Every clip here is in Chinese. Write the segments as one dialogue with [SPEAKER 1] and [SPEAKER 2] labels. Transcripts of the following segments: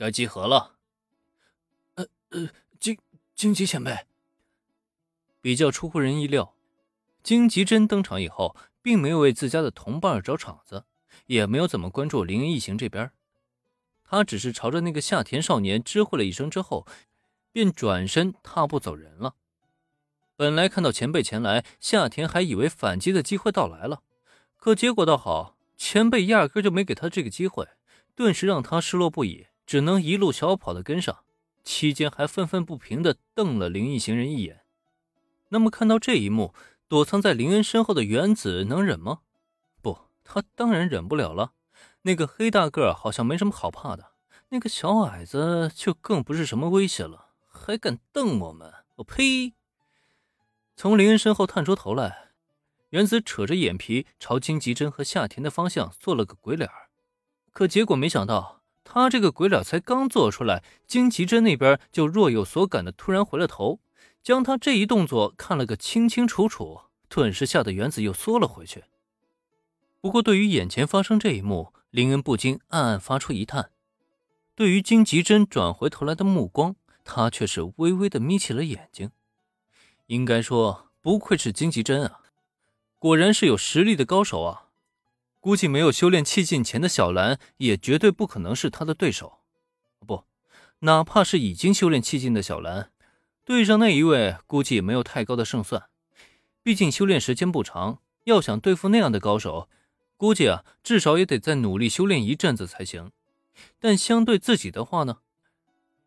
[SPEAKER 1] 该集合了。
[SPEAKER 2] 呃呃，荆荆棘前辈，
[SPEAKER 1] 比较出乎人意料，荆棘真登场以后，并没有为自家的同伴找场子，也没有怎么关注林恩一行这边。他只是朝着那个夏田少年知会了一声之后，便转身踏步走人了。本来看到前辈前来，夏田还以为反击的机会到来了，可结果倒好，前辈压根就没给他这个机会，顿时让他失落不已，只能一路小跑的跟上，期间还愤愤不平的瞪了林一行人一眼。那么看到这一幕，躲藏在林恩身后的原子能忍吗？不，他当然忍不了了。那个黑大个好像没什么好怕的，那个小矮子就更不是什么威胁了，还敢瞪我们！我呸！从林恩身后探出头来，原子扯着眼皮朝金吉珍和夏田的方向做了个鬼脸可结果没想到，他这个鬼脸才刚做出来，金吉珍那边就若有所感的突然回了头，将他这一动作看了个清清楚楚，顿时吓得原子又缩了回去。不过，对于眼前发生这一幕，林恩不禁暗暗发出一叹，对于金吉珍转回头来的目光，他却是微微的眯起了眼睛。应该说，不愧是金吉珍啊，果然是有实力的高手啊！估计没有修炼气境前的小兰，也绝对不可能是他的对手。不，哪怕是已经修炼气境的小兰，对上那一位，估计也没有太高的胜算。毕竟修炼时间不长，要想对付那样的高手。估计啊，至少也得再努力修炼一阵子才行。但相对自己的话呢，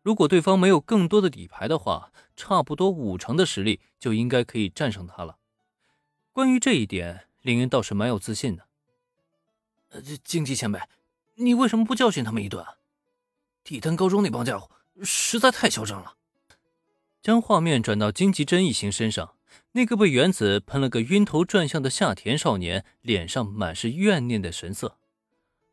[SPEAKER 1] 如果对方没有更多的底牌的话，差不多五成的实力就应该可以战胜他了。关于这一点，林恩倒是蛮有自信的。
[SPEAKER 2] 呃，荆棘前辈，你为什么不教训他们一顿？帝丹高中那帮家伙实在太嚣张了。
[SPEAKER 1] 将画面转到荆棘真一行身上。那个被原子喷了个晕头转向的夏田少年，脸上满是怨念的神色。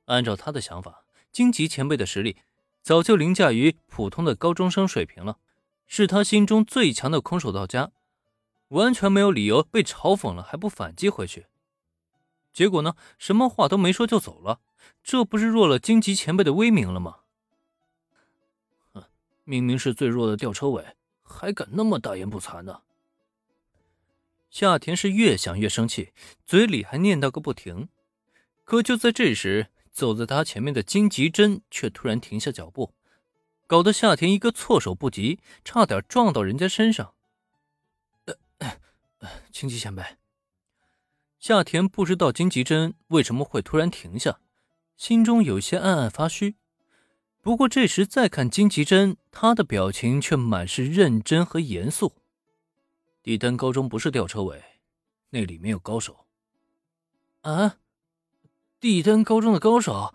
[SPEAKER 1] 按照他的想法，荆棘前辈的实力早就凌驾于普通的高中生水平了，是他心中最强的空手道家，完全没有理由被嘲讽了还不反击回去。结果呢，什么话都没说就走了，这不是弱了荆棘前辈的威名了吗？
[SPEAKER 2] 哼，明明是最弱的吊车尾，还敢那么大言不惭呢！
[SPEAKER 1] 夏田是越想越生气，嘴里还念叨个不停。可就在这时，走在他前面的金吉珍却突然停下脚步，搞得夏田一个措手不及，差点撞到人家身上。
[SPEAKER 2] 呃，金吉前辈，
[SPEAKER 1] 夏田不知道金吉珍为什么会突然停下，心中有些暗暗发虚。不过这时再看金吉珍，他的表情却满是认真和严肃。帝丹高中不是吊车尾，那里面有高手。
[SPEAKER 2] 啊，帝丹高中的高手，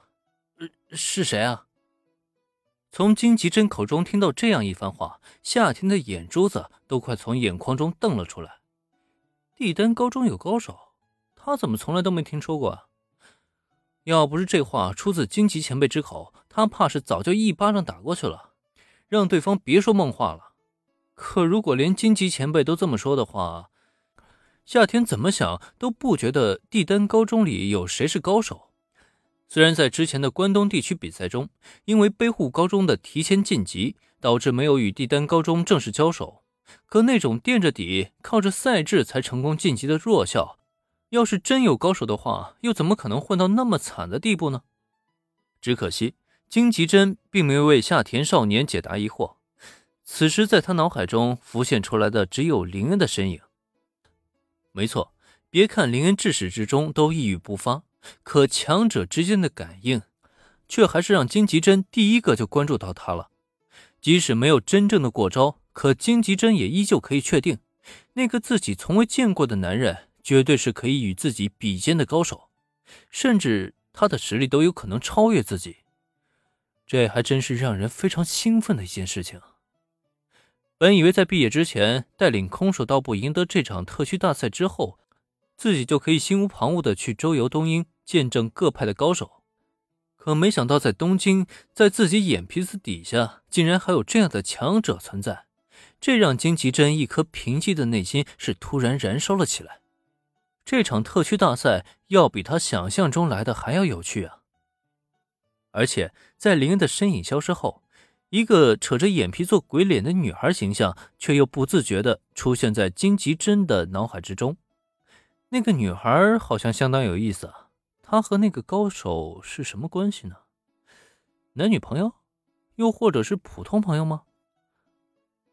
[SPEAKER 2] 呃是谁啊？
[SPEAKER 1] 从金吉珍口中听到这样一番话，夏天的眼珠子都快从眼眶中瞪了出来。帝丹高中有高手，他怎么从来都没听说过？要不是这话出自荆棘前辈之口，他怕是早就一巴掌打过去了，让对方别说梦话了。可如果连荆棘前辈都这么说的话，夏天怎么想都不觉得帝丹高中里有谁是高手。虽然在之前的关东地区比赛中，因为背户高中的提前晋级，导致没有与帝丹高中正式交手，可那种垫着底、靠着赛制才成功晋级的弱校，要是真有高手的话，又怎么可能混到那么惨的地步呢？只可惜荆棘真并没有为夏田少年解答疑惑。此时，在他脑海中浮现出来的只有林恩的身影。没错，别看林恩至始至终都一语不发，可强者之间的感应，却还是让金吉真第一个就关注到他了。即使没有真正的过招，可金吉真也依旧可以确定，那个自己从未见过的男人，绝对是可以与自己比肩的高手，甚至他的实力都有可能超越自己。这还真是让人非常兴奋的一件事情。本以为在毕业之前带领空手道部赢得这场特区大赛之后，自己就可以心无旁骛的去周游东英，见证各派的高手。可没想到在东京，在自己眼皮子底下，竟然还有这样的强者存在，这让金吉真一颗平静的内心是突然燃烧了起来。这场特区大赛要比他想象中来的还要有趣啊！而且在林恩的身影消失后。一个扯着眼皮做鬼脸的女孩形象，却又不自觉地出现在金吉珍的脑海之中。那个女孩好像相当有意思啊！她和那个高手是什么关系呢？男女朋友，又或者是普通朋友吗？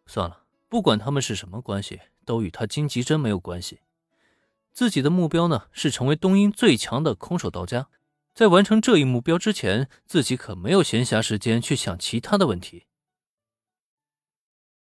[SPEAKER 1] 算了，不管他们是什么关系，都与他金吉珍没有关系。自己的目标呢，是成为东瀛最强的空手道家。在完成这一目标之前，自己可没有闲暇时间去想其他的问题。